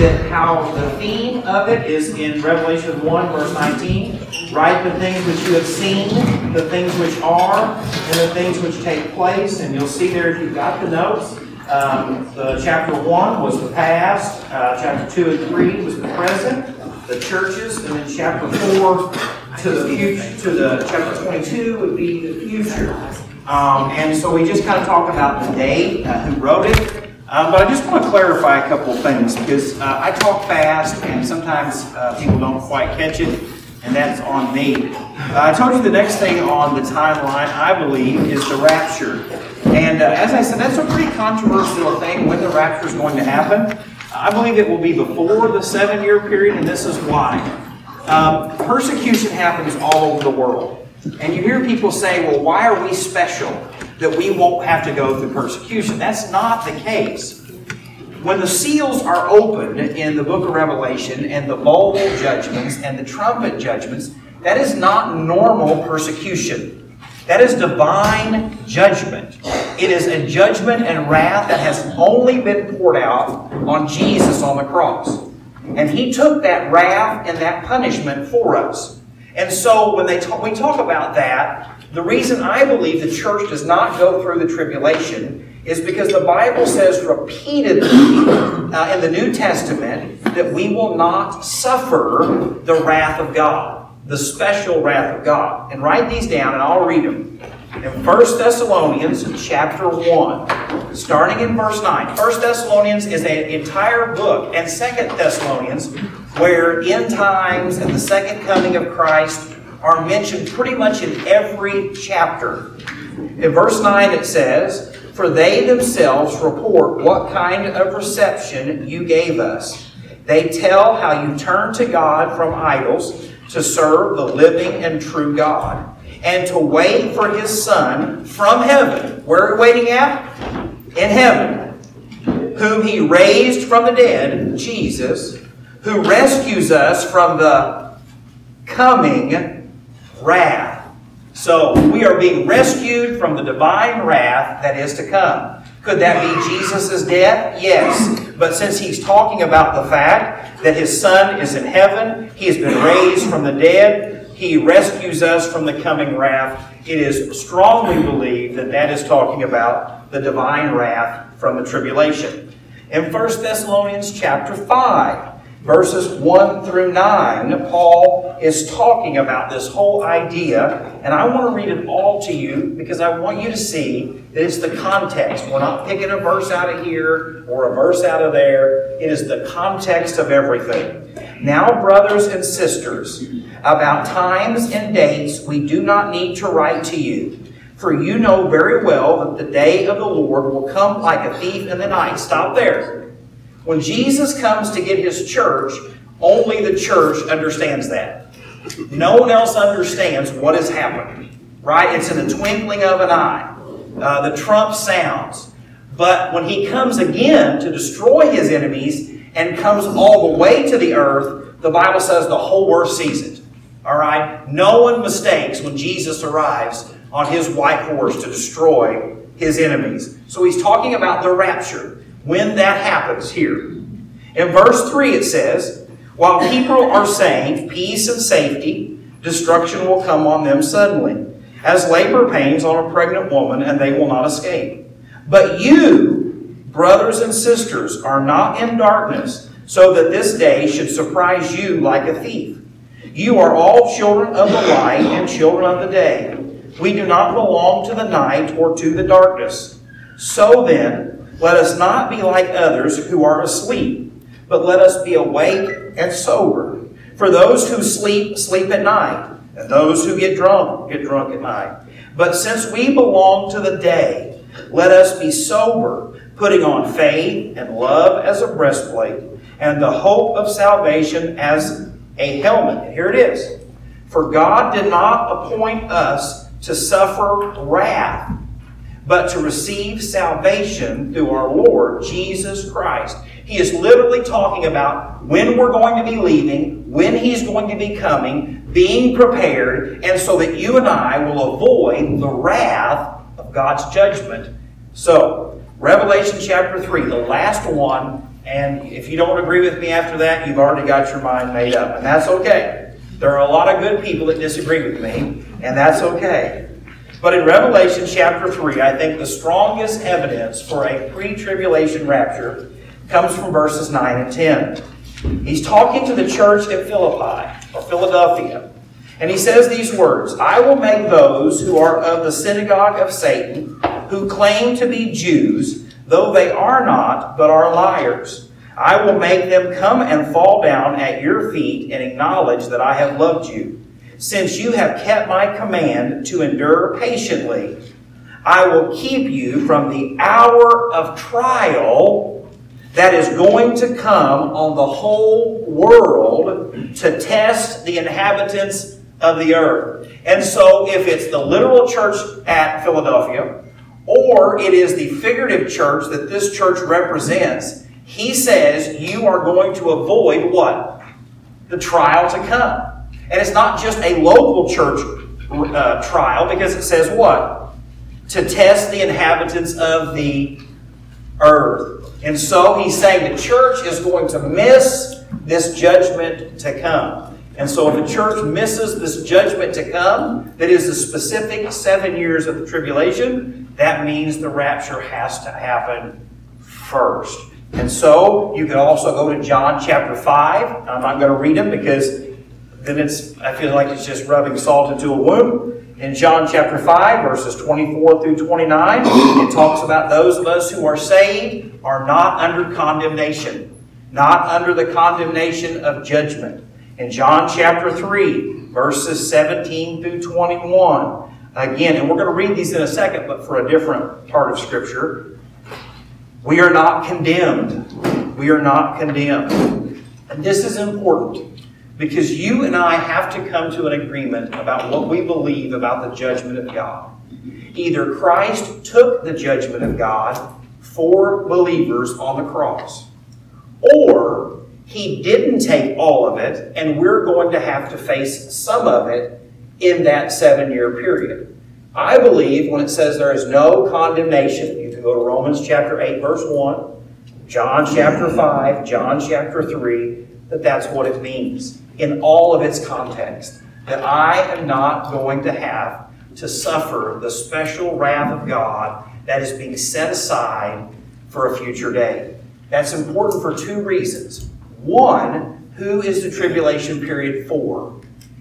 that how the theme of it is in Revelation 1, verse 19. Write the things which you have seen, the things which are, and the things which take place. And you'll see there if you've got the notes. Um, the chapter 1 was the past, uh, chapter 2 and 3 was the present, the churches, and then chapter 4 to the future, to the chapter 22 would be the future. Um, and so we just kind of talked about the date, uh, who wrote it, um, but I just want to clarify a couple of things because uh, I talk fast and sometimes uh, people don't quite catch it, and that's on me. Uh, I told you the next thing on the timeline, I believe, is the rapture. And uh, as I said, that's a pretty controversial thing when the rapture is going to happen. I believe it will be before the seven year period, and this is why. Um, persecution happens all over the world. And you hear people say, well, why are we special? That we won't have to go through persecution. That's not the case. When the seals are opened in the book of Revelation and the bowl judgments and the trumpet judgments, that is not normal persecution. That is divine judgment. It is a judgment and wrath that has only been poured out on Jesus on the cross. And he took that wrath and that punishment for us. And so when they talk, we talk about that, the reason I believe the church does not go through the tribulation is because the Bible says repeatedly uh, in the New Testament that we will not suffer the wrath of God, the special wrath of God. And write these down and I'll read them. In 1 Thessalonians chapter 1, starting in verse 9. 1 Thessalonians is an entire book, and 2 Thessalonians, where end times and the second coming of Christ are mentioned pretty much in every chapter. In verse 9 it says, For they themselves report what kind of reception you gave us. They tell how you turned to God from idols to serve the living and true God, and to wait for his Son from heaven. Where are we waiting at? In heaven. Whom he raised from the dead, Jesus, who rescues us from the coming wrath. So we are being rescued from the divine wrath that is to come. Could that be Jesus' death? Yes. But since he's talking about the fact that his son is in heaven, he has been raised from the dead, he rescues us from the coming wrath, it is strongly believed that that is talking about the divine wrath from the tribulation. In 1 Thessalonians chapter 5, verses 1 through 9, Paul is talking about this whole idea, and I want to read it all to you because I want you to see that it's the context. We're not picking a verse out of here or a verse out of there, it is the context of everything. Now, brothers and sisters, about times and dates we do not need to write to you. For you know very well that the day of the Lord will come like a thief in the night. Stop there. When Jesus comes to get his church, only the church understands that. No one else understands what has happened. Right? It's in the twinkling of an eye. Uh, the trump sounds. But when he comes again to destroy his enemies and comes all the way to the earth, the Bible says the whole earth sees it. All right? No one mistakes when Jesus arrives on his white horse to destroy his enemies. So he's talking about the rapture when that happens here. In verse 3 it says, While people are saying peace and safety, destruction will come on them suddenly, as labor pains on a pregnant woman, and they will not escape. But you, brothers and sisters, are not in darkness, so that this day should surprise you like a thief. You are all children of the light and children of the day. We do not belong to the night or to the darkness. So then, let us not be like others who are asleep, but let us be awake and sober. For those who sleep, sleep at night, and those who get drunk, get drunk at night. But since we belong to the day, let us be sober, putting on faith and love as a breastplate, and the hope of salvation as a helmet. And here it is. For God did not appoint us to suffer wrath but to receive salvation through our Lord Jesus Christ. He is literally talking about when we're going to be leaving, when He's going to be coming, being prepared, and so that you and I will avoid the wrath of God's judgment. So, Revelation chapter 3, the last one, And if you don't agree with me after that, you've already got your mind made up. And that's okay. There are a lot of good people that disagree with me, and that's okay. But in Revelation chapter 3, I think the strongest evidence for a pre tribulation rapture comes from verses 9 and 10. He's talking to the church at Philippi, or Philadelphia. And he says these words I will make those who are of the synagogue of Satan, who claim to be Jews, though they are not, but are liars. I will make them come and fall down at your feet and acknowledge that I have loved you. Since you have kept my command to endure patiently, I will keep you from the hour of trial that is going to come on the whole world to test the inhabitants of the earth. And so, if it's the literal church at Philadelphia, or it is the figurative church that this church represents, he says you are going to avoid what? The trial to come. And it's not just a local church uh, trial, because it says what? To test the inhabitants of the earth. And so he's saying the church is going to miss this judgment to come. And so if the church misses this judgment to come, that is the specific seven years of the tribulation, that means the rapture has to happen first. And so you can also go to John chapter 5. I'm not going to read them because then it's I feel like it's just rubbing salt into a wound. In John chapter 5, verses 24 through 29, it talks about those of us who are saved are not under condemnation, not under the condemnation of judgment. In John chapter 3, verses 17 through 21, again, and we're going to read these in a second, but for a different part of Scripture, we are not condemned. We are not condemned. And this is important because you and I have to come to an agreement about what we believe about the judgment of God. Either Christ took the judgment of God for believers on the cross, or he didn't take all of it, and we're going to have to face some of it in that seven year period. I believe when it says there is no condemnation, you can go to Romans chapter 8, verse 1, John chapter 5, John chapter 3, that that's what it means in all of its context. That I am not going to have to suffer the special wrath of God that is being set aside for a future day. That's important for two reasons. One, who is the tribulation period for?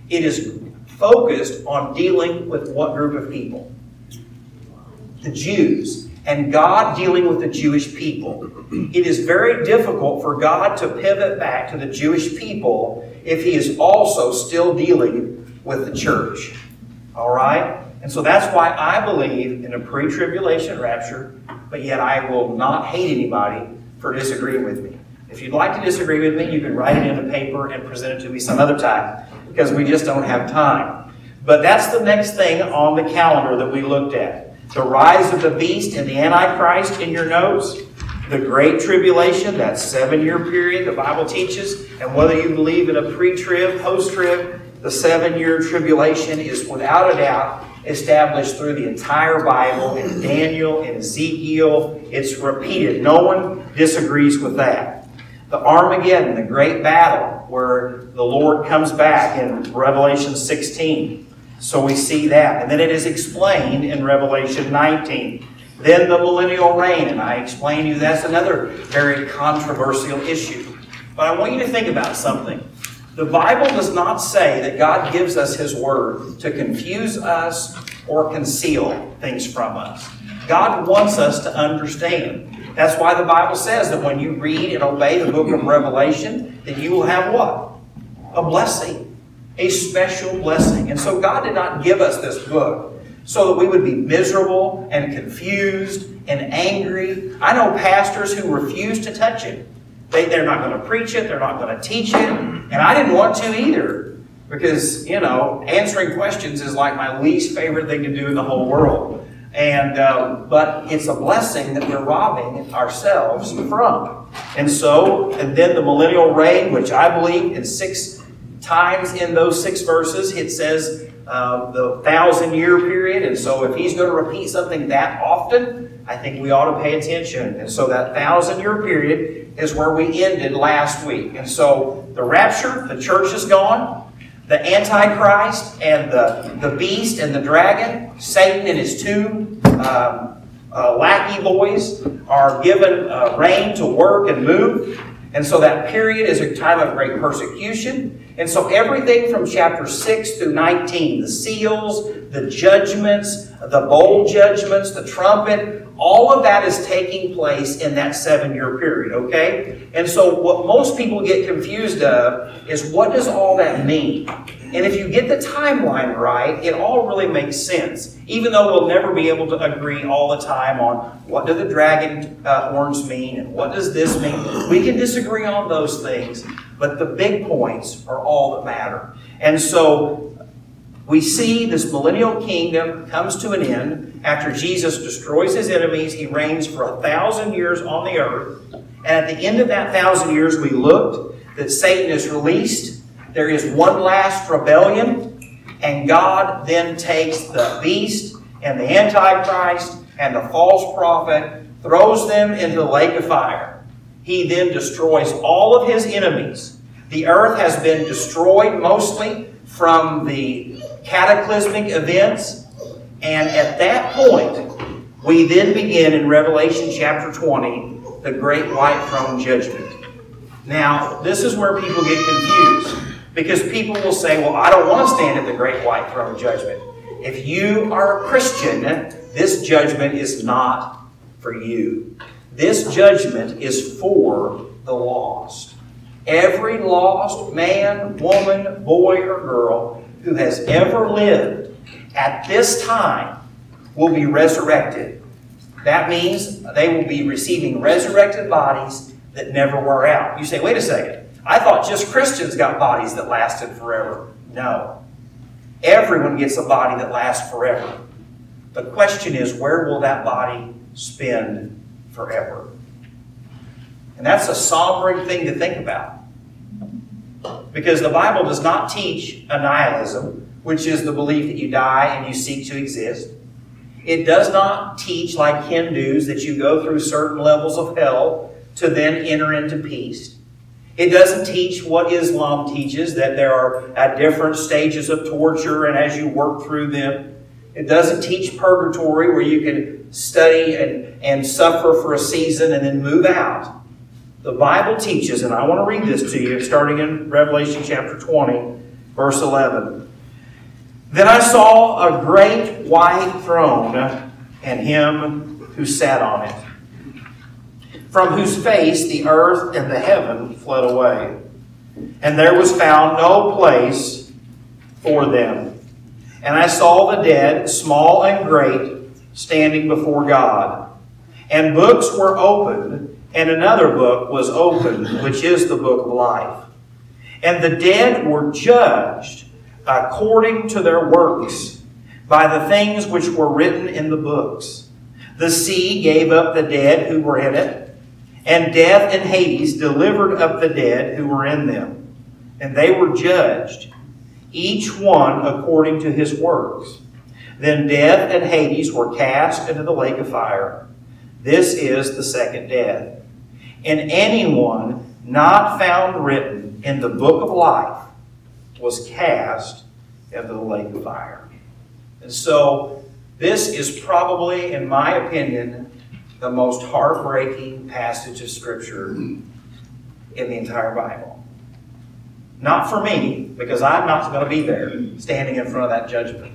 It is focused on dealing with what group of people? The Jews and God dealing with the Jewish people. It is very difficult for God to pivot back to the Jewish people if He is also still dealing with the church. All right? And so that's why I believe in a pre tribulation rapture, but yet I will not hate anybody for disagreeing with me. If you'd like to disagree with me, you can write it in a paper and present it to me some other time because we just don't have time. But that's the next thing on the calendar that we looked at the rise of the beast and the Antichrist in your notes, the Great Tribulation, that seven year period the Bible teaches, and whether you believe in a pre trib, post trib, the seven year tribulation is without a doubt established through the entire Bible in Daniel, and Ezekiel. It's repeated. No one disagrees with that. The Armageddon, the great battle where the Lord comes back in Revelation 16. So we see that. And then it is explained in Revelation 19. Then the millennial reign, and I explain to you that's another very controversial issue. But I want you to think about something. The Bible does not say that God gives us His Word to confuse us or conceal things from us. God wants us to understand. That's why the Bible says that when you read and obey the book of Revelation, that you will have what? A blessing a special blessing. And so God did not give us this book so that we would be miserable and confused and angry. I know pastors who refuse to touch it. They, they're not going to preach it, they're not going to teach it, and I didn't want to either. Because, you know, answering questions is like my least favorite thing to do in the whole world. And um, but it's a blessing that we're robbing ourselves from. And so, and then the millennial reign, which I believe in six times in those six verses it says uh, the thousand year period. And so if he's going to repeat something that often, I think we ought to pay attention. And so that thousand year period is where we ended last week. And so the rapture, the church is gone. The Antichrist and the, the beast and the dragon, Satan and his two um, uh, lackey boys are given uh, reign to work and move. And so that period is a time of great persecution. And so everything from chapter 6 through 19, the seals, the judgments, the bowl judgments, the trumpet, all of that is taking place in that seven year period, okay? And so what most people get confused of is what does all that mean? And if you get the timeline right, it all really makes sense. Even though we'll never be able to agree all the time on what do the dragon uh, horns mean and what does this mean, we can disagree on those things, but the big points are all that matter. And so we see this millennial kingdom comes to an end after Jesus destroys his enemies. He reigns for a thousand years on the earth. And at the end of that thousand years, we looked that Satan is released. There is one last rebellion. And God then takes the beast and the Antichrist and the false prophet, throws them into the lake of fire. He then destroys all of his enemies. The earth has been destroyed mostly from the cataclysmic events. And at that point, we then begin in Revelation chapter 20, the great white throne judgment. Now, this is where people get confused because people will say, Well, I don't want to stand at the great white throne judgment. If you are a Christian, this judgment is not for you. This judgment is for the lost. Every lost man, woman, boy, or girl who has ever lived at this time will be resurrected. That means they will be receiving resurrected bodies that never wear out. You say, wait a second. I thought just Christians got bodies that lasted forever. No. Everyone gets a body that lasts forever. The question is, where will that body spend forever? And that's a sombering thing to think about. Because the Bible does not teach annihilism, which is the belief that you die and you seek to exist. It does not teach, like Hindus, that you go through certain levels of hell to then enter into peace. It doesn't teach what Islam teaches, that there are at different stages of torture and as you work through them. It doesn't teach purgatory where you can study and, and suffer for a season and then move out. The Bible teaches, and I want to read this to you, starting in Revelation chapter 20, verse 11. Then I saw a great white throne and him who sat on it, from whose face the earth and the heaven fled away. And there was found no place for them. And I saw the dead, small and great, standing before God. And books were opened and another book was opened, which is the book of life. And the dead were judged according to their works by the things which were written in the books. The sea gave up the dead who were in it, and death and Hades delivered up the dead who were in them. And they were judged, each one according to his works. Then death and Hades were cast into the lake of fire. This is the second death and anyone not found written in the book of life was cast into the lake of fire. And so, this is probably, in my opinion, the most heartbreaking passage of Scripture in the entire Bible. Not for me, because I'm not going to be there standing in front of that judgment.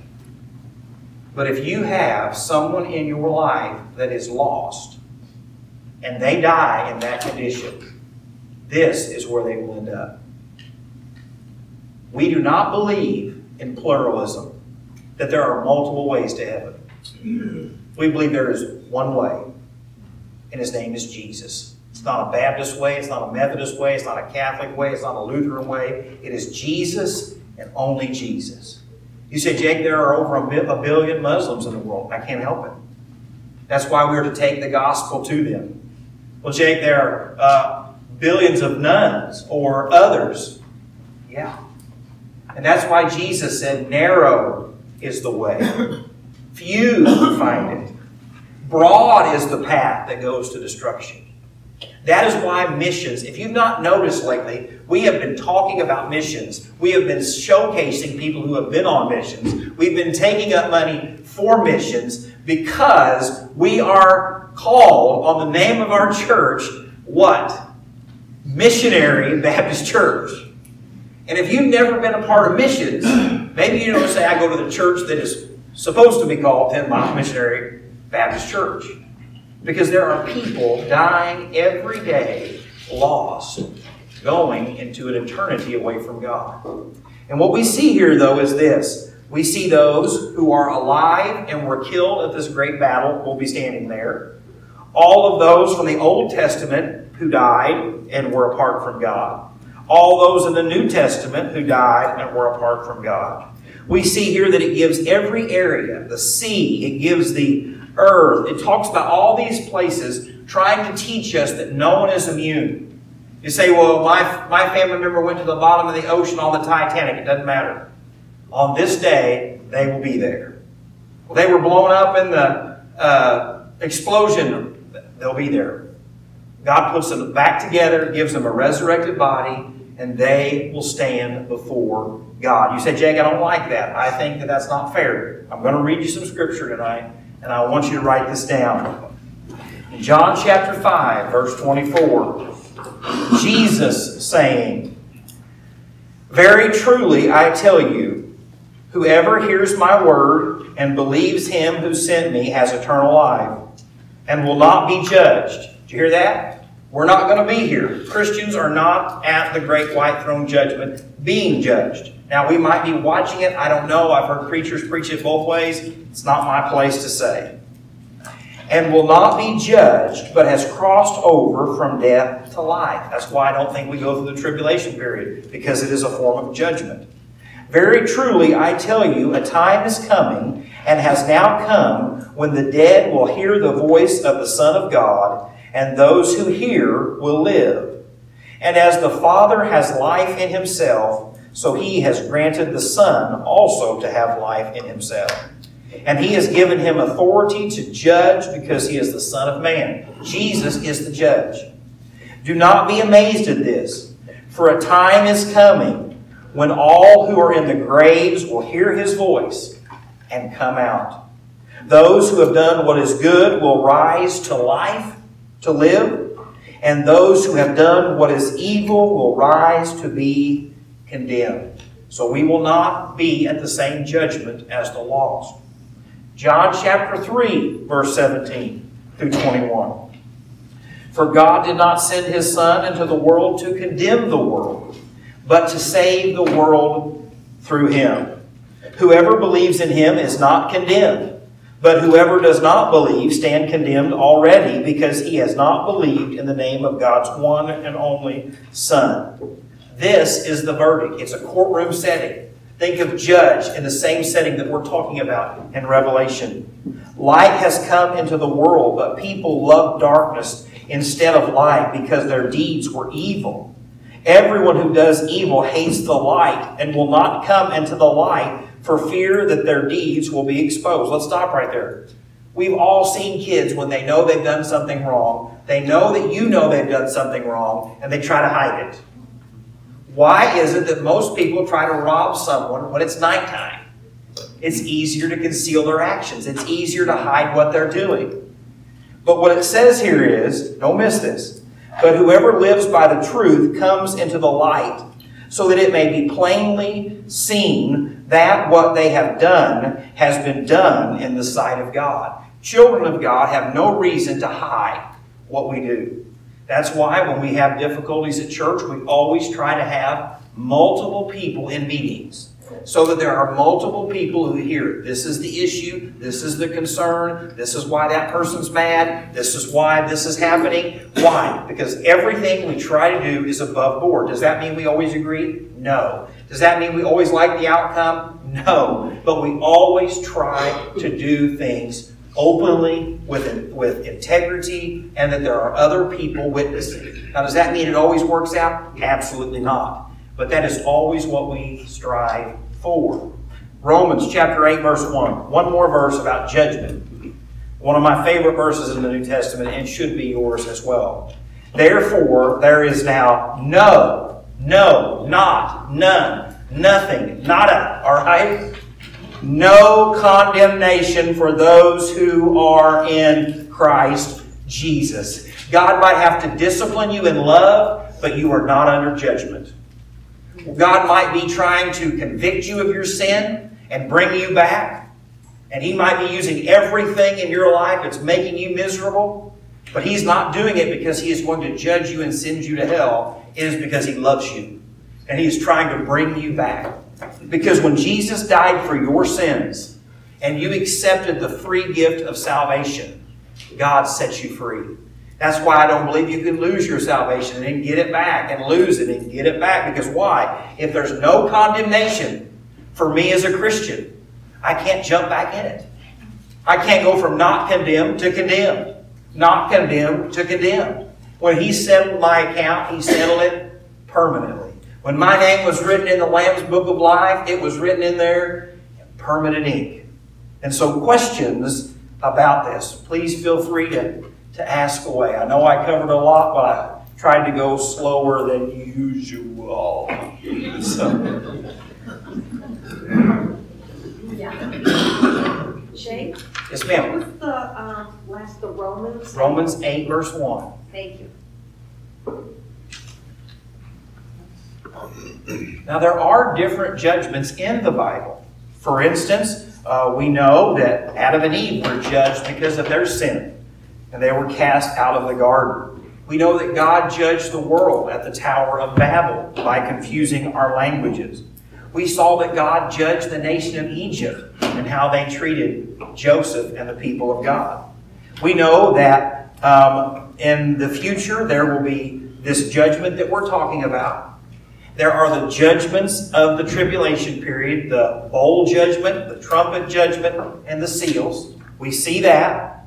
But if you have someone in your life that is lost, and they die in that condition, this is where they will end up. We do not believe in pluralism, that there are multiple ways to heaven. We believe there is one way, and his name is Jesus. It's not a Baptist way, it's not a Methodist way, it's not a Catholic way, it's not a Lutheran way. It is Jesus and only Jesus. You say, Jake, there are over a billion Muslims in the world. I can't help it. That's why we're to take the gospel to them. Well, Jake, there are uh, billions of nuns or others. Yeah. And that's why Jesus said, narrow is the way. Few find it. Broad is the path that goes to destruction. That is why missions, if you've not noticed lately, we have been talking about missions. We have been showcasing people who have been on missions. We've been taking up money for missions because we are called on the name of our church what? Missionary Baptist Church. And if you've never been a part of missions, maybe you don't say, I go to the church that is supposed to be called 10 Mile Missionary Baptist Church. Because there are people dying every day, lost, going into an eternity away from God. And what we see here, though, is this. We see those who are alive and were killed at this great battle will be standing there. All of those from the Old Testament who died and were apart from God. All those in the New Testament who died and were apart from God. We see here that it gives every area, the sea, it gives the earth. It talks about all these places trying to teach us that no one is immune. You say, well, my, my family member went to the bottom of the ocean on the Titanic. It doesn't matter. On this day, they will be there. They were blown up in the uh, explosion. They'll be there. God puts them back together, gives them a resurrected body, and they will stand before God. You say, Jake, I don't like that. I think that that's not fair. I'm going to read you some scripture tonight and I want you to write this down. In John chapter 5, verse 24, Jesus saying, Very truly I tell you, whoever hears my word and believes him who sent me has eternal life and will not be judged. Did you hear that? We're not going to be here. Christians are not at the great white throne judgment being judged. Now, we might be watching it. I don't know. I've heard preachers preach it both ways. It's not my place to say. And will not be judged, but has crossed over from death to life. That's why I don't think we go through the tribulation period, because it is a form of judgment. Very truly, I tell you, a time is coming, and has now come, when the dead will hear the voice of the Son of God, and those who hear will live. And as the Father has life in himself, so he has granted the Son also to have life in himself. And he has given him authority to judge because he is the Son of Man. Jesus is the judge. Do not be amazed at this, for a time is coming when all who are in the graves will hear his voice and come out. Those who have done what is good will rise to life, to live, and those who have done what is evil will rise to be condemned. So we will not be at the same judgment as the lost. John chapter 3, verse 17 through 21. For God did not send his Son into the world to condemn the world, but to save the world through him. Whoever believes in him is not condemned, but whoever does not believe stand condemned already because he has not believed in the name of God's one and only Son. This is the verdict. It's a courtroom setting. Think of judge in the same setting that we're talking about in Revelation. Light has come into the world, but people love darkness instead of light because their deeds were evil. Everyone who does evil hates the light and will not come into the light for fear that their deeds will be exposed. Let's stop right there. We've all seen kids when they know they've done something wrong, they know that you know they've done something wrong, and they try to hide it. Why is it that most people try to rob someone when it's nighttime? It's easier to conceal their actions. It's easier to hide what they're doing. But what it says here is, don't miss this, but whoever lives by the truth comes into the light, so that it may be plainly seen that what they have done has been done in the sight of God. Children of God have no reason to hide what we do. That's why when we have difficulties at church, we always try to have multiple people in meetings so that there are multiple people who hear this is the issue, this is the concern, this is why that person's mad, this is why this is happening. Why? Because everything we try to do is above board. Does that mean we always agree? No. Does that mean we always like the outcome? No. But we always try to do things openly, with, with integrity, and that there are other people witnessing. Now, does that mean it always works out? Absolutely not. But that is always what we strive for. Romans chapter 8, verse 1. One more verse about judgment. One of my favorite verses in the New Testament, and should be yours as well. Therefore, there is now no, no, not, none, nothing, nada, all right? No condemnation for those who are in Christ Jesus. God might have to discipline you in love, but you are not under judgment. God might be trying to convict you of your sin and bring you back. And He might be using everything in your life that's making you miserable. But He's not doing it because He is going to judge you and send you to hell. It is because He loves you. And He is trying to bring you back. Because when Jesus died for your sins and you accepted the free gift of salvation, God set you free. That's why I don't believe you can lose your salvation and then get it back and lose it and get it back. Because why? If there's no condemnation for me as a Christian, I can't jump back in it. I can't go from not condemned to condemned, not condemned to condemned. When He settled my account, He settled it permanently. When my name was written in the Lamb's Book of Life, it was written in there in permanent ink. And so, questions about this, please feel free to to ask away. I know I covered a lot, but I tried to go slower than usual. So. Yeah. Jake? Yes, What ma'am. was the, um, last, the Romans? Romans 8, verse 1. Thank you. Now, there are different judgments in the Bible. For instance, uh, we know that Adam and Eve were judged because of their sin and they were cast out of the garden. We know that God judged the world at the Tower of Babel by confusing our languages. We saw that God judged the nation of Egypt and how they treated Joseph and the people of God. We know that um, in the future there will be this judgment that we're talking about. There are the judgments of the tribulation period, the bowl judgment, the trumpet judgment, and the seals. We see that.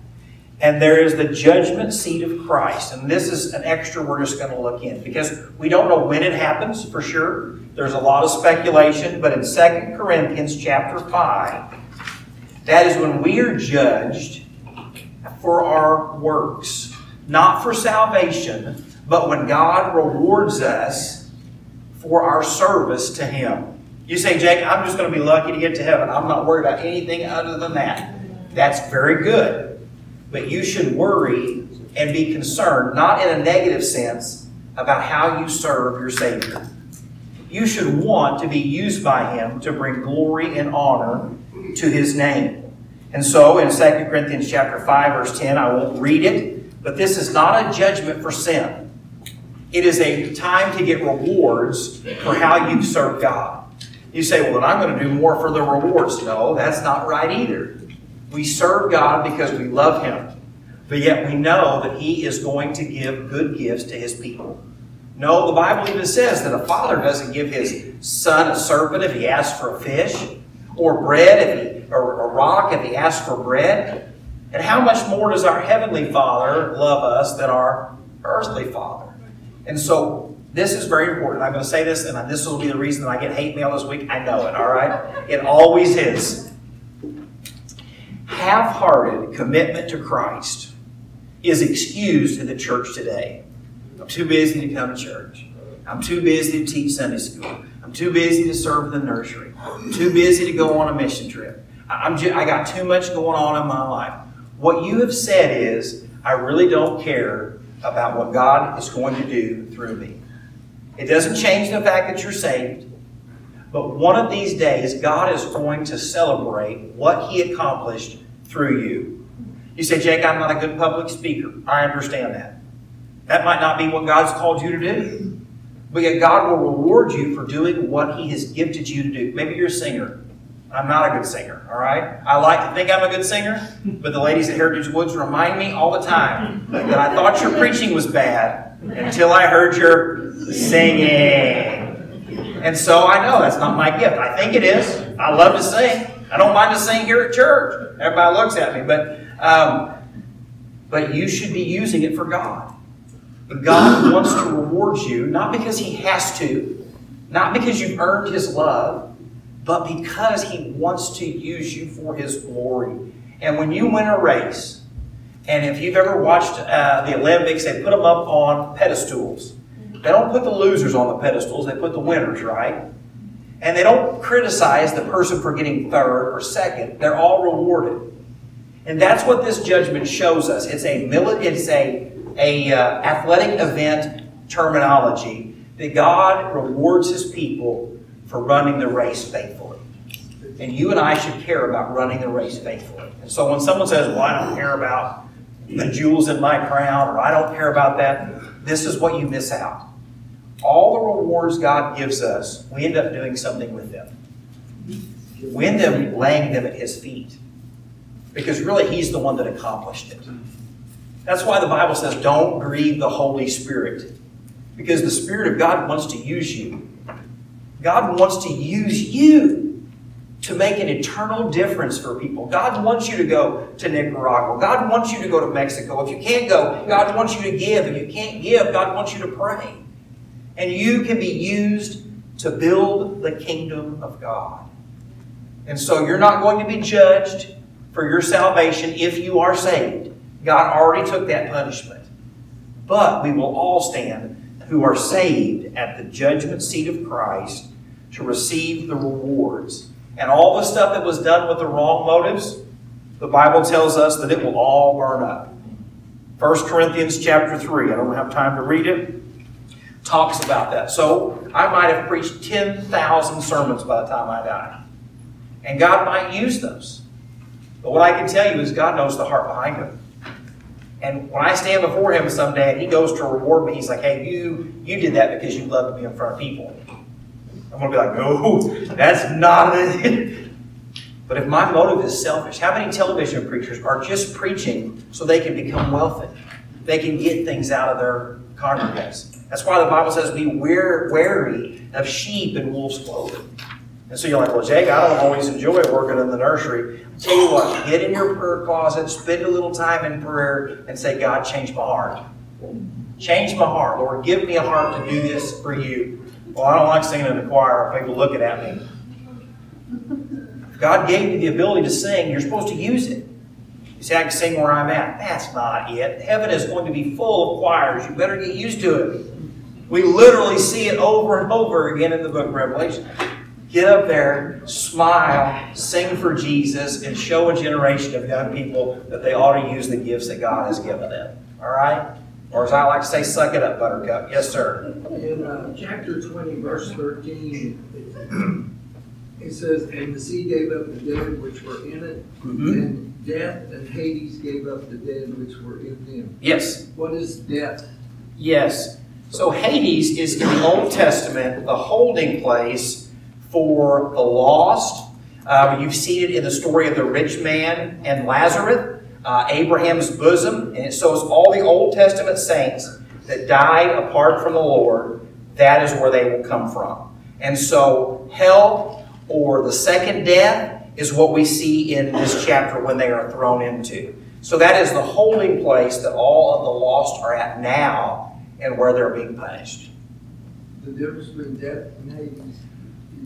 And there is the judgment seat of Christ. And this is an extra we're just going to look in because we don't know when it happens for sure. There's a lot of speculation, but in 2 Corinthians chapter 5, that is when we are judged for our works, not for salvation, but when God rewards us for our service to Him. You say, Jake, I'm just going to be lucky to get to heaven. I'm not worried about anything other than that. That's very good. But you should worry and be concerned, not in a negative sense, about how you serve your Savior. You should want to be used by Him to bring glory and honor to His name. And so in 2 Corinthians chapter 5, verse 10, I won't read it, but this is not a judgment for sin. It is a time to get rewards for how you've served God. You say, well, then I'm going to do more for the rewards. No, that's not right either. We serve God because we love Him. But yet we know that He is going to give good gifts to His people. No, the Bible even says that a father doesn't give his son a serpent if he asks for a fish, or bread if he, or a rock if he asks for bread. And how much more does our heavenly Father love us than our earthly Father? And so this is very important. I'm going to say this, and this will be the reason that I get hate mail this week. I know it, all right? It always is half hearted commitment to Christ is excused in the church today. I'm too busy to come to church. I'm too busy to teach Sunday school. I'm too busy to serve in the nursery. I'm too busy to go on a mission trip. I'm just, I got too much going on in my life. What you have said is, I really don't care about what God is going to do through me. It doesn't change the fact that you're saved. But one of these days, God is going to celebrate what He accomplished through you. You say, Jake, I'm not a good public speaker. I understand that. That might not be what God's called you to do. But yet, God will reward you for doing what He has gifted you to do. Maybe you're a singer. I'm not a good singer, all right? I like to think I'm a good singer, but the ladies at Heritage Woods remind me all the time that I thought your preaching was bad until I heard your singing. And so I know that's not my gift. I think it is. I love to sing. I don't mind to sing here at church. Everybody looks at me, but um, but you should be using it for God. God wants to reward you, not because He has to, not because you've earned His love, but because He wants to use you for His glory. And when you win a race And if you've ever watched uh, the Olympics, they put them up on pedestals. They don't put the losers on the pedestals, they put the winners, right? And they don't criticize the person for getting third or second. They're all rewarded. And that's what this judgment shows us. It's a mili- it's a, a uh, athletic event terminology that God rewards his people for running the race faithfully. And you and I should care about running the race faithfully. And so when someone says, Well, I don't care about the jewels in my crown, or I don't care about that, this is what you miss out. All the rewards God gives us, we end up doing something with them. We end up laying them at His feet. Because really, He's the one that accomplished it. That's why the Bible says, don't grieve the Holy Spirit. Because the Spirit of God wants to use you. God wants to use you to make an eternal difference for people. God wants you to go to Nicaragua. God wants you to go to Mexico. If you can't go, God wants you to give. If you can't give, God wants you to pray. And you can be used to build the kingdom of God. And so you're not going to be judged for your salvation if you are saved. God already took that punishment. But we will all stand who are saved at the judgment seat of Christ to receive the rewards. And all the stuff that was done with the wrong motives, the Bible tells us that it will all burn up. 1 Corinthians chapter 3, I don't have time to read it, talks about that. So I might have preached 10,000 sermons by the time I die. And God might use those. But what I can tell you is God knows the heart behind them. And when I stand before him someday and he goes to reward me, he's like, hey, you, you did that because you loved be in front of people. I'm going to be like, no, that's not it. But if my motive is selfish, how many television preachers are just preaching so they can become wealthy? They can get things out of their congregants. That's why the Bible says, be wary of sheep in wolf's clothing. And so you're like, well, Jake, I don't always enjoy working in the nursery. I'll tell you what, get in your prayer closet, spend a little time in prayer, and say, God, change my heart. Change my heart. Lord, give me a heart to do this for you. Well, I don't like singing in the choir, people looking at me. God gave you the ability to sing, you're supposed to use it. You say, I can sing where I'm at. That's not it. Heaven is going to be full of choirs. You better get used to it. We literally see it over and over again in the book of Revelation. Get up there, smile, sing for Jesus, and show a generation of young people that they ought to use the gifts that God has given them. All right? Or as I like to say, suck it up, Buttercup. Yes, sir. In uh, chapter 20, verse 13, it says, And the sea gave up the dead which were in it, Mhm. and death and Hades gave up the dead which were in them. Yes. What is death? Yes. So Hades is in the Old Testament the holding place for the lost. Uh, you've seen it in the story of the rich man and Lazarus, uh, Abraham's bosom, and it shows all the Old Testament saints that died apart from the Lord. That is where they will come from. And so hell or the second death is what we see in this chapter when they are thrown into. So that is the holding place that all of the lost are at now and where they're being punished. The difference between death and Hades.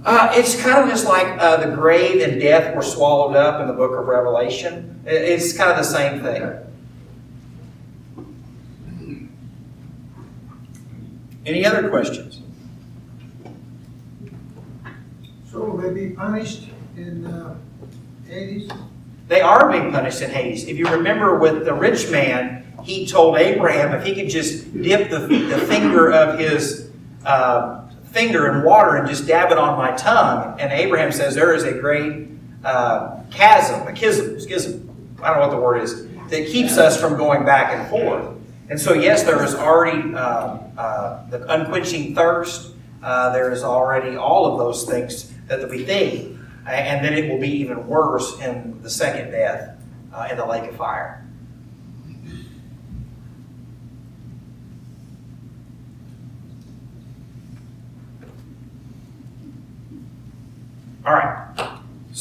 Uh, it's kind of just like uh, the grave and death were swallowed up in the book of Revelation. It's kind of the same thing. Any other questions? So will they be punished in uh, Hades? They are being punished in Hades. If you remember with the rich man, he told Abraham if he could just dip the, the finger of his uh, finger in water and just dab it on my tongue. And Abraham says there is a great uh, chasm, a schism, schism, I don't know what the word is, that keeps us from going back and forth. And so, yes, there is already uh, uh, the unquenching thirst. Uh, there is already all of those things that we think. And then it will be even worse in the second death uh, in the lake of fire. All right.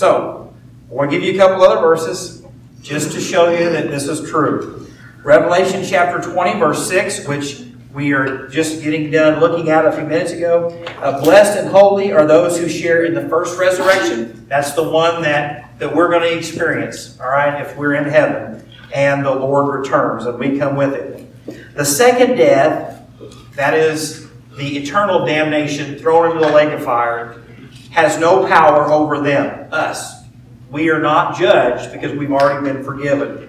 So, I want to give you a couple other verses just to show you that this is true. Revelation chapter 20, verse 6, which we are just getting done looking at a few minutes ago. Uh, Blessed and holy are those who share in the first resurrection. That's the one that, that we're going to experience, all right, if we're in heaven. and the Lord returns, and we come with it. The second death, that is the eternal damnation thrown into the lake of fire, has no power over them, us. We are not judged because we've already been forgiven.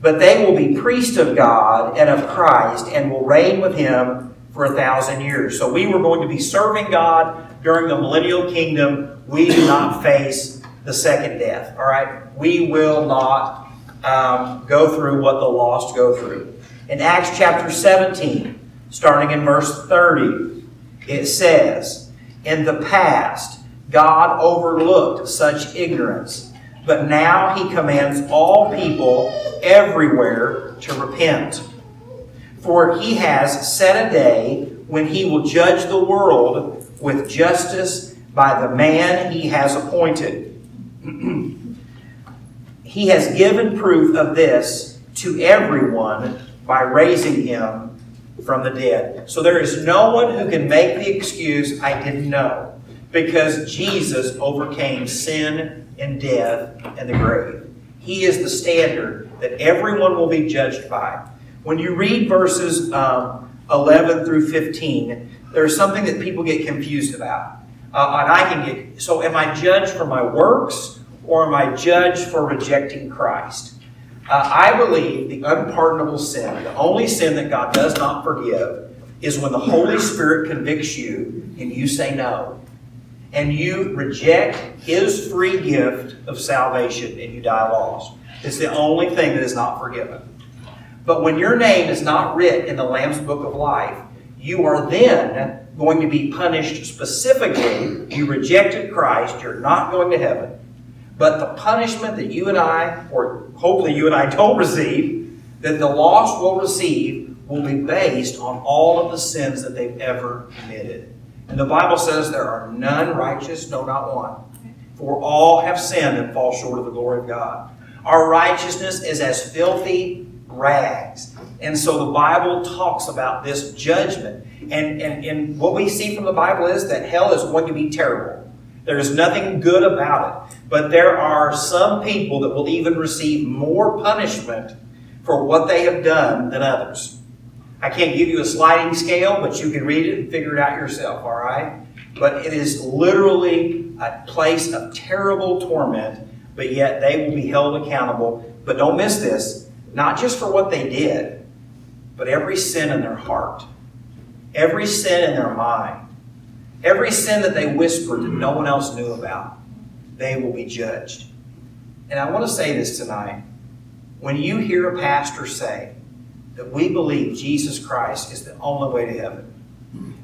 But they will be priests of God and of Christ and will reign with him for a thousand years. So we were going to be serving God during the millennial kingdom. We do not face the second death. All right? We will not um, go through what the lost go through. In Acts chapter 17, starting in verse 30, it says, In the past, God overlooked such ignorance, but now he commands all people everywhere to repent. For he has set a day when he will judge the world with justice by the man he has appointed. he has given proof of this to everyone by raising him from the dead. So there is no one who can make the excuse, I didn't know because Jesus overcame sin and death and the grave. He is the standard that everyone will be judged by. When you read verses um, 11 through 15, there's something that people get confused about. Uh, and I can get so am I judged for my works or am I judged for rejecting Christ? Uh, I believe the unpardonable sin, the only sin that God does not forgive, is when the Holy Spirit convicts you and you say no and you reject His free gift of salvation and you die lost. It's the only thing that is not forgiven. But when your name is not written in the Lamb's Book of Life, you are then going to be punished specifically. You rejected Christ, you're not going to heaven. But the punishment that you and I, or hopefully you and I don't receive, that the lost will receive, will be based on all of the sins that they've ever committed. And the Bible says there are none righteous, no, not one. For all have sinned and fall short of the glory of God. Our righteousness is as filthy rags. And so the Bible talks about this judgment. And, and, and what we see from the Bible is that hell is going to be terrible. There is nothing good about it. But there are some people that will even receive more punishment for what they have done than others. I can't give you a sliding scale, but you can read it and figure it out yourself, all right? But it is literally a place of terrible torment, but yet they will be held accountable. But don't miss this not just for what they did, but every sin in their heart, every sin in their mind, every sin that they whispered that no one else knew about, they will be judged. And I want to say this tonight. When you hear a pastor say, that we believe Jesus Christ is the only way to heaven.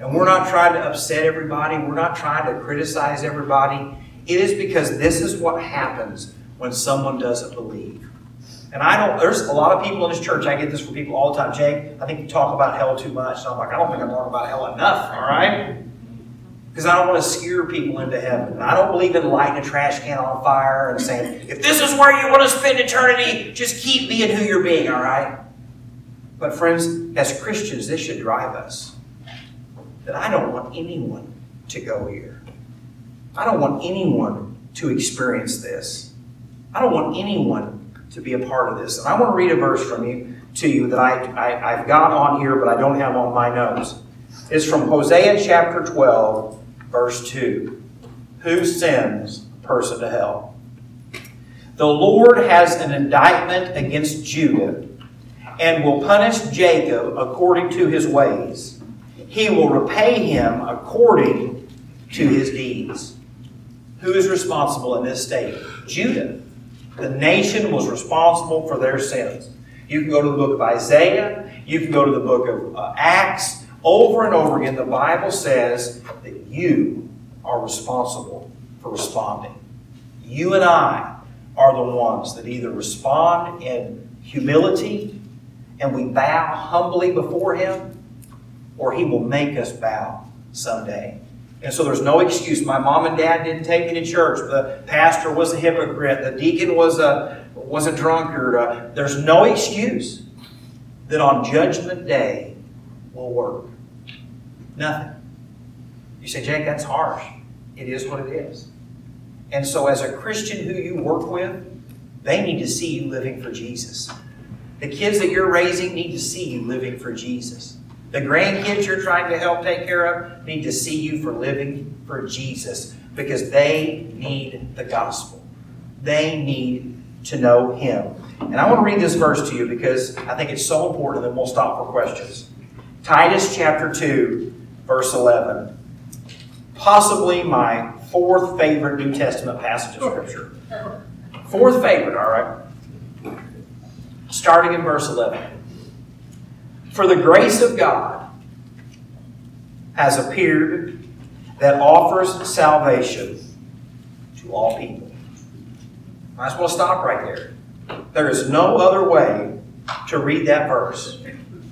And we're not trying to upset everybody, we're not trying to criticize everybody. It is because this is what happens when someone doesn't believe. And I don't, there's a lot of people in this church, I get this from people all the time. Jake, I think you talk about hell too much. And I'm like, I don't think I'm talking about hell enough, all right? Because I don't want to scare people into heaven. I don't believe in lighting a trash can on fire and saying, if this is where you want to spend eternity, just keep being who you're being, all right? But, friends, as Christians, this should drive us that I don't want anyone to go here. I don't want anyone to experience this. I don't want anyone to be a part of this. And I want to read a verse from you to you that I, I, have got on here, but I don't have on my notes. It's from Hosea chapter 12, verse 2. Who sends a person to hell? The Lord has an indictment against Judah and will punish Jacob according to his ways. He will repay him according to his deeds. Who is responsible in this state? Judah. The nation was responsible for their sins. You can go to the book of Isaiah, you can go to the book of uh, Acts. Over and over again, the Bible says that you are responsible for responding. You and I are the ones that either respond in humility and we bow humbly before Him, or He will make us bow someday. And so there's no excuse. My mom and dad didn't take me to church. The pastor was a hypocrite. The deacon was a, was a drunkard. Uh, there's no excuse that on Judgment Day will work. Nothing. You say, Jake, that's harsh. It is what it is. And so, as a Christian who you work with, they need to see you living for Jesus. The kids that you're raising need to see you living for Jesus. The grandkids you're trying to help take care of need to see you for living for Jesus because they need the gospel. They need to know Him. And I want to read this verse to you because I think it's so important, and then we'll stop for questions. Titus chapter 2, verse 11. Possibly my fourth favorite New Testament passage of Scripture. Fourth favorite, all right? Starting in verse 11. For the grace of God has appeared that offers salvation to all people. Just want to stop right there. There is no other way to read that verse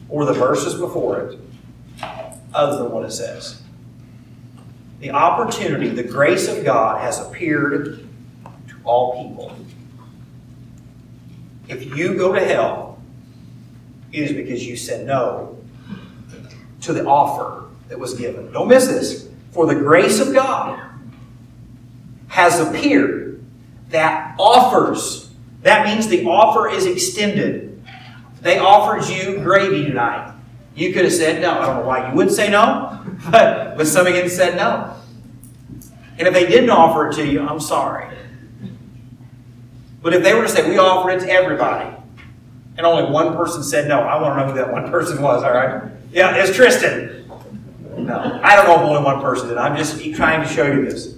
or the verses before it other than what it says. The opportunity, the grace of God has appeared to all people. If you go to hell, it is because you said no to the offer that was given. Don't miss this. For the grace of God has appeared that offers. That means the offer is extended. They offered you gravy tonight. You could have said no. I don't know why you would say no, but, but some of you said no. And if they didn't offer it to you, I'm sorry. But if they were to say, we offered it to everybody, and only one person said no, I want to know who that one person was, all right? Yeah, it's Tristan. No, I don't know if only one person did. I'm just trying to show you this.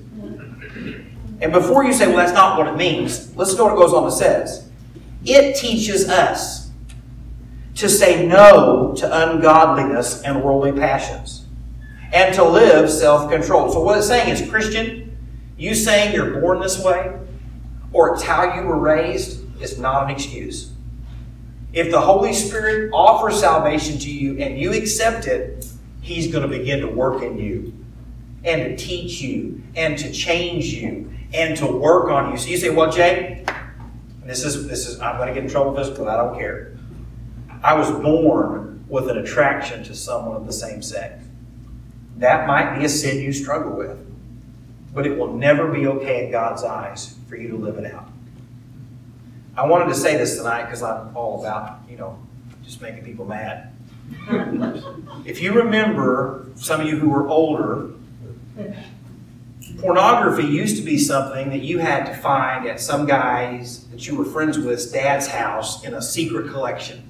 And before you say, well, that's not what it means, listen to what it goes on to says. It teaches us to say no to ungodliness and worldly passions and to live self controlled. So, what it's saying is, Christian, you saying you're born this way or it's how you were raised is not an excuse. If the Holy Spirit offers salvation to you and you accept it, He's going to begin to work in you and to teach you and to change you and to work on you. So you say, well, Jay, this is this is I'm going to get in trouble with this, but I don't care. I was born with an attraction to someone of the same sex. That might be a sin you struggle with, but it will never be okay in God's eyes for you to live it out. I wanted to say this tonight because I'm all about, you know, just making people mad. if you remember, some of you who were older, pornography used to be something that you had to find at some guy's that you were friends with's dad's house in a secret collection.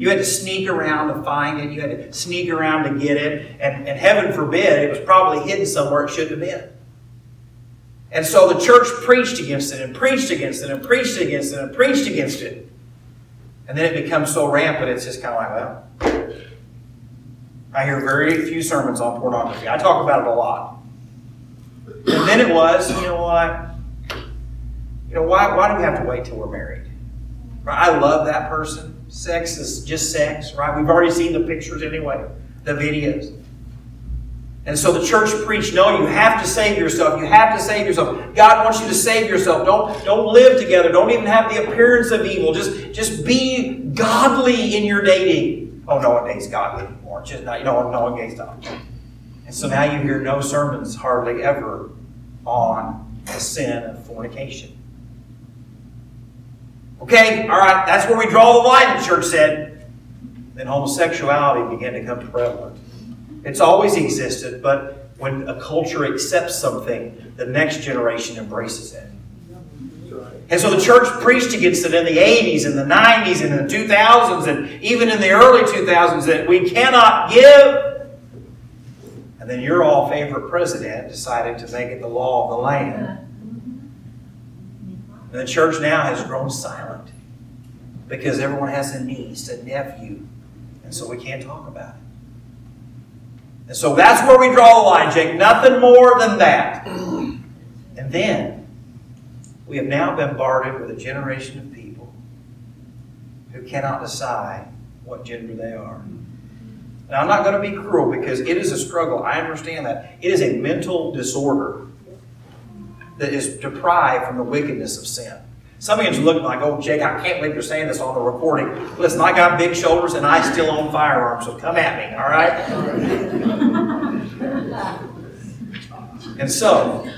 You had to sneak around to find it. You had to sneak around to get it. And, and heaven forbid, it was probably hidden somewhere it shouldn't have been. And so the church preached against it and preached against it and preached against it and preached against it. And then it becomes so rampant, it's just kind of like, well, I hear very few sermons on pornography. I talk about it a lot. And then it was, you know what? You know, why, why do we have to wait till we're married? I love that person. Sex is just sex, right? We've already seen the pictures anyway, the videos. And so the church preached, no, you have to save yourself. You have to save yourself. God wants you to save yourself. Don't, don't live together. Don't even have the appearance of evil. Just, just be godly in your dating. Oh, no one dates godly anymore. Just not, you know, no one dates godly. And so now you hear no sermons hardly ever on the sin of fornication. Okay, all right, that's where we draw the line, the church said. Then homosexuality began to come prevalent. It's always existed, but when a culture accepts something, the next generation embraces it. And so the church preached against it in the 80s and the 90s and the 2000s and even in the early 2000s that we cannot give. And then your all favorite president decided to make it the law of the land. And the church now has grown silent because everyone has a niece, a nephew, and so we can't talk about it. And so that's where we draw the line, Jake. Nothing more than that. And then we have now bombarded with a generation of people who cannot decide what gender they are. Now, I'm not going to be cruel because it is a struggle. I understand that. It is a mental disorder that is deprived from the wickedness of sin. Some of you look like, oh, Jake, I can't believe you're saying this on the recording. Listen, I got big shoulders and I still own firearms, so come at me, all right? and so,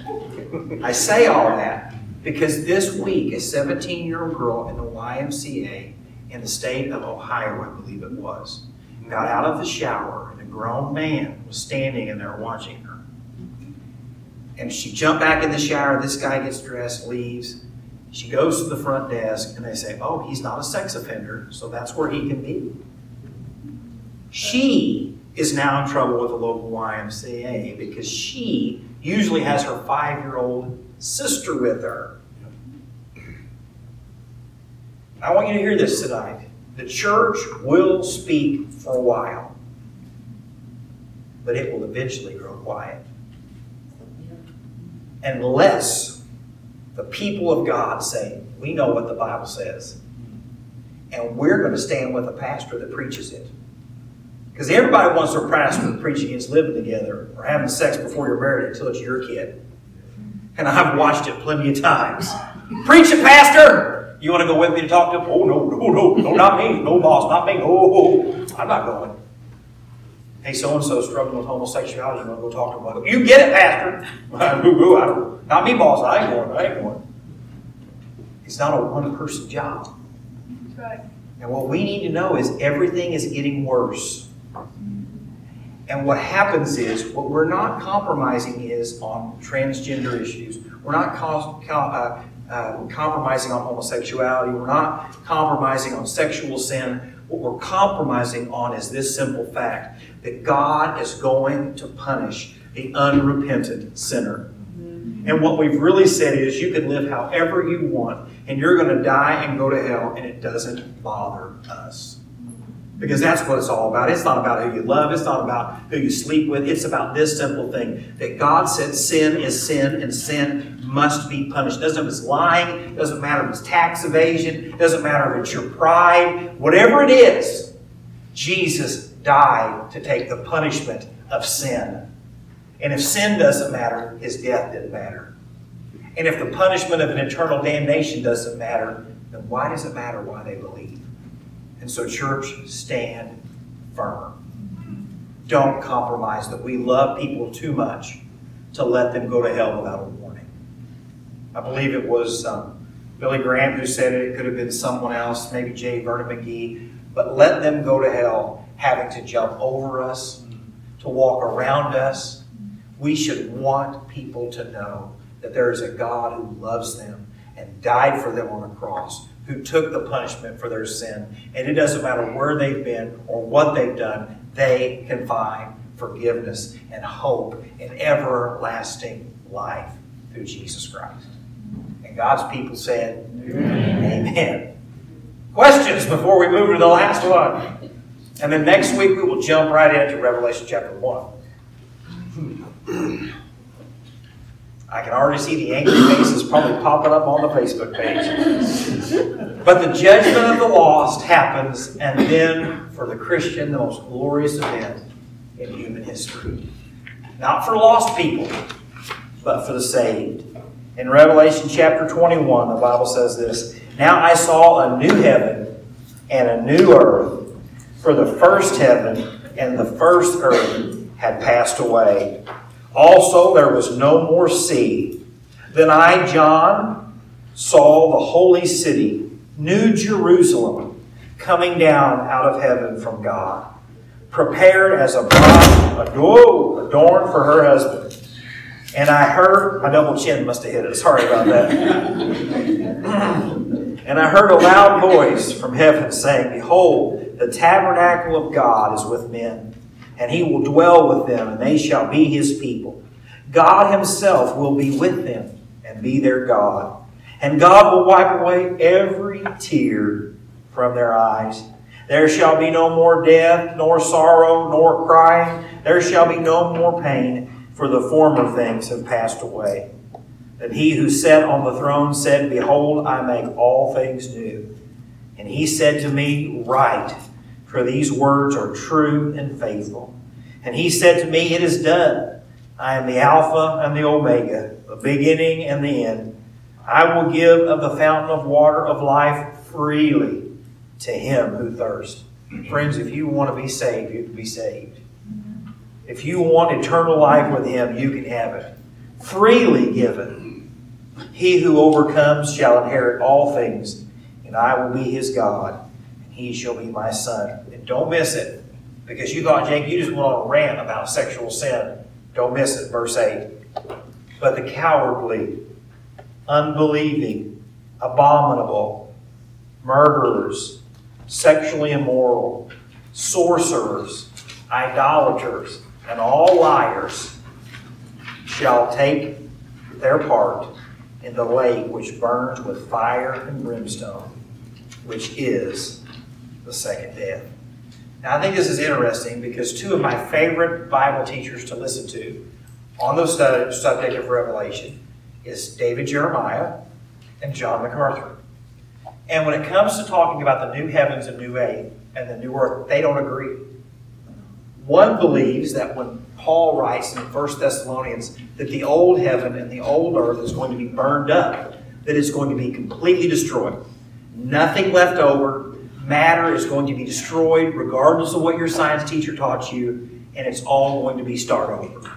I say all that because this week a 17 year old girl in the YMCA in the state of Ohio, I believe it was, got out of the shower, and a grown man was standing in there watching her. And she jumped back in the shower. This guy gets dressed, leaves. She goes to the front desk, and they say, Oh, he's not a sex offender, so that's where he can be. She is now in trouble with the local YMCA because she usually has her five year old sister with her. I want you to hear this tonight. The church will speak for a while, but it will eventually grow quiet. Unless the people of God say, We know what the Bible says, and we're going to stand with a pastor that preaches it. Because everybody wants their pastor to preach against living together or having sex before you're married until it's your kid. And I've watched it plenty of times. Preach it, Pastor! You want to go with me to talk to him? Oh, no, no, no, no, not me. No, boss, not me. Oh, I'm not going. Hey, so and so struggling with homosexuality. You want to go talk to him? You get it, Pastor. I don't, not me, boss. I ain't going. I ain't going. It's not a one person job. Right. And what we need to know is everything is getting worse. And what happens is, what we're not compromising is on transgender issues. We're not uh, uh, compromising on homosexuality. We're not compromising on sexual sin. What we're compromising on is this simple fact that God is going to punish the unrepentant sinner. Mm-hmm. And what we've really said is you can live however you want, and you're going to die and go to hell, and it doesn't bother us. Because that's what it's all about. It's not about who you love, it's not about who you sleep with. It's about this simple thing that God said sin is sin, and sin must be punished. Doesn't matter if it's lying, doesn't matter if it's tax evasion, doesn't matter if it's your pride, whatever it is, Jesus died to take the punishment of sin. And if sin doesn't matter, his death didn't matter. And if the punishment of an eternal damnation doesn't matter, then why does it matter why they believe? And so, church, stand firm. Don't compromise that we love people too much to let them go to hell without a warning. I believe it was um, Billy Graham who said it. It could have been someone else, maybe J. Vernon McGee. But let them go to hell having to jump over us, to walk around us. We should want people to know that there is a God who loves them and died for them on a cross, who took the punishment for their sin. And it doesn't matter where they've been or what they've done, they can find forgiveness and hope and everlasting life through Jesus Christ. And God's people said, Amen. Amen. Questions before we move to the last one? And then next week we will jump right into Revelation chapter 1. I can already see the angry faces probably popping up on the Facebook page. But the judgment of the lost happens, and then for the Christian, the most glorious event in human history. Not for lost people, but for the saved. In Revelation chapter 21, the Bible says this Now I saw a new heaven and a new earth, for the first heaven and the first earth had passed away. Also, there was no more sea. Then I, John, saw the holy city, New Jerusalem, coming down out of heaven from God, prepared as a bride adorned for her husband. And I heard, my double chin must have hit it. Sorry about that. and I heard a loud voice from heaven saying, Behold, the tabernacle of God is with men, and he will dwell with them, and they shall be his people. God himself will be with them and be their God. And God will wipe away every tear from their eyes. There shall be no more death, nor sorrow, nor crying. There shall be no more pain for the former things have passed away. And he who sat on the throne said, Behold, I make all things new. And he said to me, Write, for these words are true and faithful. And he said to me, It is done. I am the Alpha and the Omega, the beginning and the end. I will give of the fountain of water of life freely to him who thirsts. Friends, if you want to be saved, you can be saved. If you want eternal life with Him, you can have it. Freely given. He who overcomes shall inherit all things, and I will be his God, he shall be my son. And don't miss it, because you thought, Jake, you just went on a rant about sexual sin. Don't miss it, verse 8. But the cowardly, unbelieving, abominable, murderers, sexually immoral, sorcerers, idolaters, and all liars shall take their part in the lake which burns with fire and brimstone, which is the second death. Now, I think this is interesting because two of my favorite Bible teachers to listen to on the subject of Revelation is David Jeremiah and John MacArthur. And when it comes to talking about the new heavens and new earth and the new earth, they don't agree. One believes that when Paul writes in 1 Thessalonians that the old heaven and the old earth is going to be burned up, that it's going to be completely destroyed. Nothing left over. Matter is going to be destroyed regardless of what your science teacher taught you, and it's all going to be start over.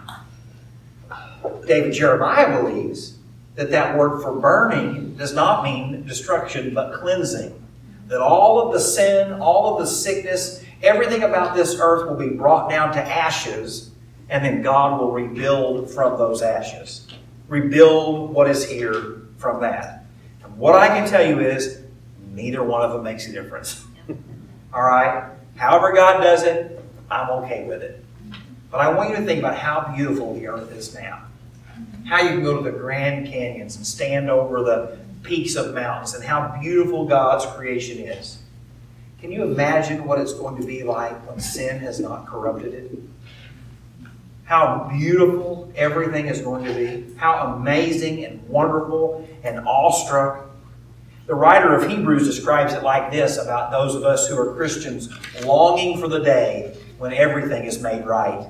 David Jeremiah believes that that word for burning does not mean destruction, but cleansing. That all of the sin, all of the sickness, everything about this earth will be brought down to ashes, and then God will rebuild from those ashes. Rebuild what is here from that. And what I can tell you is, neither one of them makes a difference. All right? However God does it, I'm okay with it. But I want you to think about how beautiful the earth is now how you can go to the Grand Canyons and stand over the peaks of mountains and how beautiful God's creation is. Can you imagine what it's going to be like when sin has not corrupted it? How beautiful everything is going to be. How amazing and wonderful and awestruck. The writer of Hebrews describes it like this about those of us who are Christians longing for the day when everything is made right.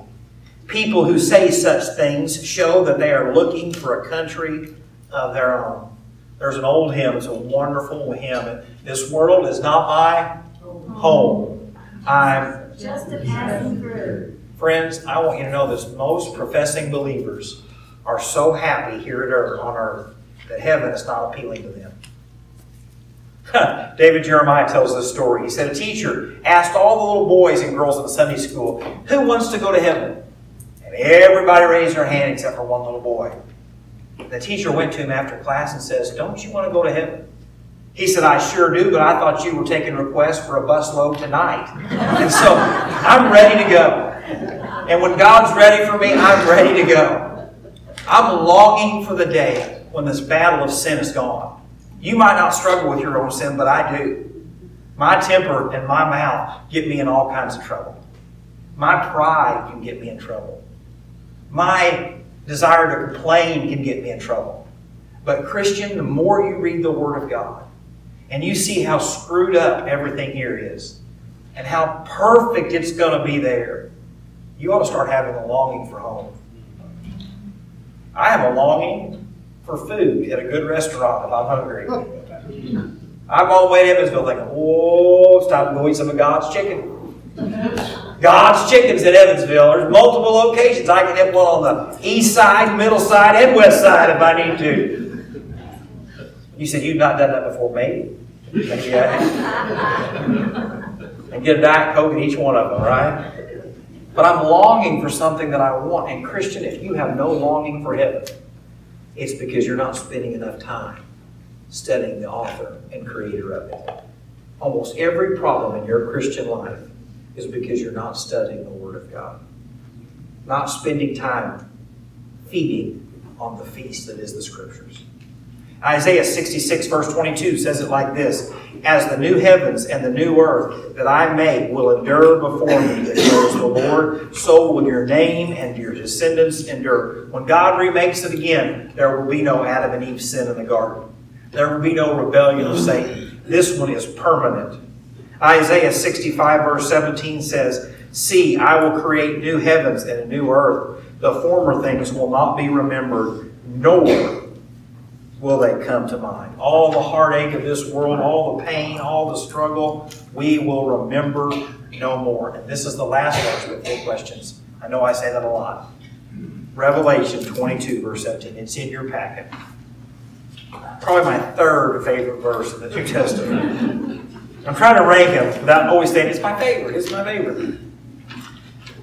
People who say such things show that they are looking for a country of their own. There's an old hymn, it's a wonderful hymn. This world is not my home. I'm Just a passing through. Friends, I want you to know this. Most professing believers are so happy here at earth, on earth that heaven is not appealing to them. David Jeremiah tells this story. He said, A teacher asked all the little boys and girls in the Sunday school, Who wants to go to heaven? And everybody raised their hand except for one little boy. The teacher went to him after class and says, Don't you want to go to heaven? He said, I sure do, but I thought you were taking requests for a busload tonight. And so I'm ready to go. And when God's ready for me, I'm ready to go. I'm longing for the day when this battle of sin is gone. You might not struggle with your own sin, but I do. My temper and my mouth get me in all kinds of trouble. My pride can get me in trouble. My desire to complain can get me in trouble. But, Christian, the more you read the Word of God and you see how screwed up everything here is and how perfect it's going to be there, you ought to start having a longing for home. I have a longing for food at a good restaurant if I'm hungry. The way oh, to Evansville thinking, oh, it's time to go eat some of God's chicken. God's Chickens at Evansville. There's multiple locations. I can hit one on the east side, middle side, and west side if I need to. You said you've not done that before, maybe. and get a Diet Coke in each one of them, right? But I'm longing for something that I want. And Christian, if you have no longing for heaven, it's because you're not spending enough time studying the author and creator of it. Almost every problem in your Christian life is because you're not studying the Word of God. Not spending time feeding on the feast that is the Scriptures. Isaiah 66, verse 22 says it like this As the new heavens and the new earth that I make will endure before me, declares the Lord, so will your name and your descendants endure. When God remakes it again, there will be no Adam and Eve sin in the garden. There will be no rebellion of Satan. This one is permanent. Isaiah 65, verse 17 says, See, I will create new heavens and a new earth. The former things will not be remembered, nor will they come to mind. All the heartache of this world, all the pain, all the struggle, we will remember no more. And this is the last verse with four questions. I know I say that a lot. Revelation 22, verse 17. It's in your packet. Probably my third favorite verse in the New Testament. I'm trying to rank them without always saying, it's my favorite, it's my favorite.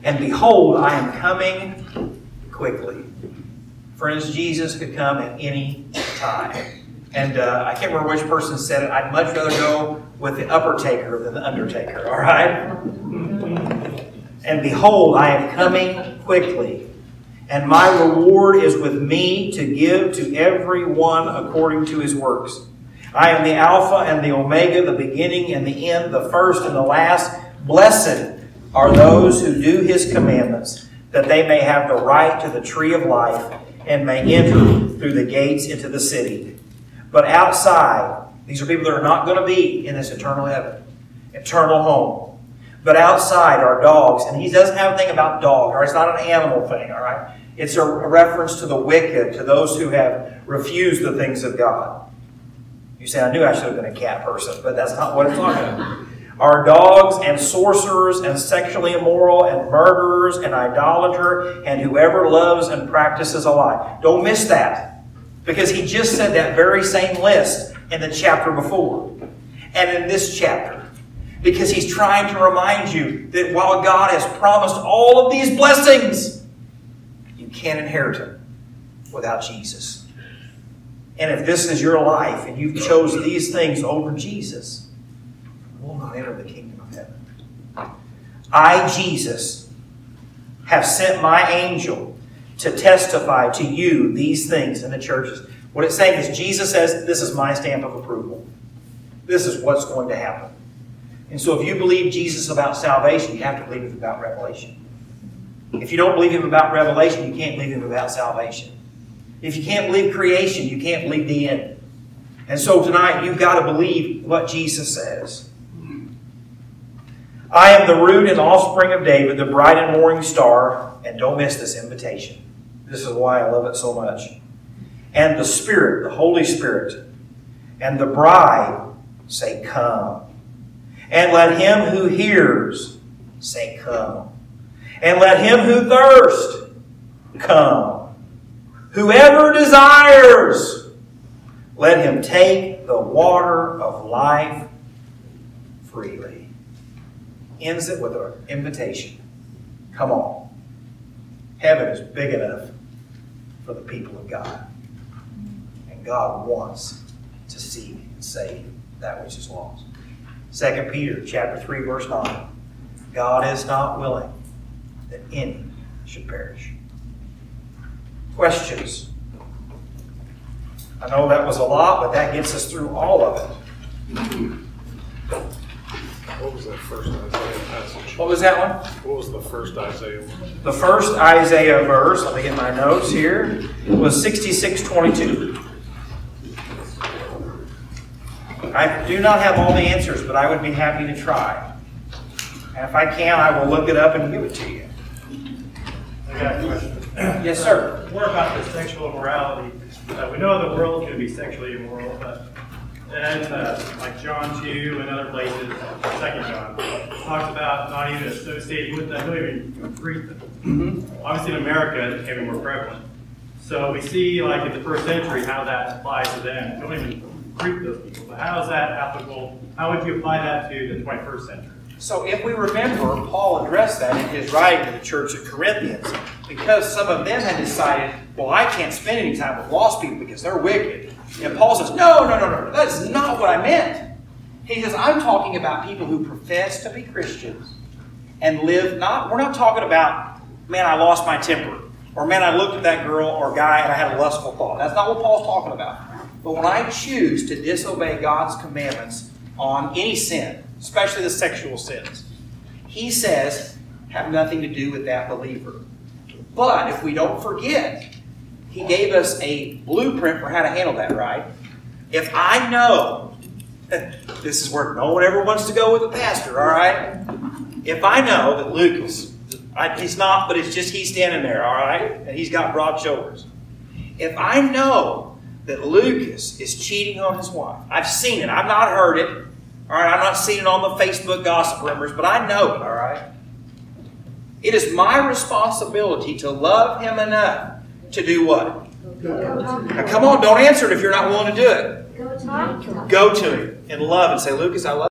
And behold, I am coming quickly. Friends, Jesus could come at any And uh, I can't remember which person said it. I'd much rather go with the upper taker than the undertaker, all right? And behold, I am coming quickly. And my reward is with me to give to every one according to his works. I am the Alpha and the Omega, the beginning and the end, the first and the last. Blessed are those who do his commandments, that they may have the right to the tree of life and may enter through the gates into the city. But outside, these are people that are not going to be in this eternal heaven, eternal home. But outside are dogs, and he doesn't have a thing about dog, or it's not an animal thing, all right? It's a reference to the wicked, to those who have refused the things of God. You say, I knew I should have been a cat person, but that's not what it's talking about. Are dogs and sorcerers and sexually immoral and murderers and idolater and whoever loves and practices a lie. Don't miss that. Because he just said that very same list in the chapter before. And in this chapter. Because he's trying to remind you that while God has promised all of these blessings, you can't inherit them without Jesus. And if this is your life and you've chosen these things over Jesus, will not enter the kingdom of heaven. I, Jesus, have sent my angel to testify to you these things in the churches. What it's saying is Jesus says, This is my stamp of approval. This is what's going to happen. And so if you believe Jesus about salvation, you have to believe him about revelation. If you don't believe him about revelation, you can't believe him about salvation. If you can't believe creation, you can't believe the end. And so tonight, you've got to believe what Jesus says. I am the root and offspring of David, the bright and morning star. And don't miss this invitation. This is why I love it so much. And the Spirit, the Holy Spirit, and the bride say, Come. And let him who hears say, Come. And let him who thirst come. Whoever desires, let him take the water of life freely. Ends it with an invitation. Come on. Heaven is big enough for the people of God. And God wants to seek and save that which is lost. 2 Peter chapter 3, verse 9. God is not willing that any should perish. Questions? I know that was a lot, but that gets us through all of it. What was that first Isaiah passage? What was that one? What was the first Isaiah one? The first Isaiah verse, let me get my notes here, was 6622. I do not have all the answers, but I would be happy to try. And if I can, I will look it up and give it to you. I got a question. Yes, sir. More about the sexual immorality. Uh, we know the world can be sexually immoral, but then, uh, like John 2 and other places, Second John, talks about not even associating with them, don't even greet them. Obviously, in America, it became more prevalent. So we see, like in the first century, how that applies to them. Don't even greet those people. But how is that applicable? How would you apply that to the 21st century? So if we remember, Paul addressed that in his writing to the church of Corinthians because some of them had decided, well, I can't spend any time with lost people because they're wicked. And Paul says, no, no, no, no, that is not what I meant. He says, I'm talking about people who profess to be Christians and live not, we're not talking about, man, I lost my temper. Or man, I looked at that girl or guy and I had a lustful thought. That's not what Paul's talking about. But when I choose to disobey God's commandments on any sin, especially the sexual sins, he says, have nothing to do with that believer. But if we don't forget, he gave us a blueprint for how to handle that, right? If I know, this is where no one ever wants to go with a pastor, all right? If I know that Lucas, I, he's not, but it's just he's standing there, all right? And he's got broad shoulders. If I know that Lucas is cheating on his wife, I've seen it, I've not heard it, all right? I'm not seeing it on the Facebook gossip rumors, but I know it, all right? It is my responsibility to love him enough to do what? Now, come on, don't answer it if you're not willing to do it. Go to him. Go to him in love and say, Lucas, I love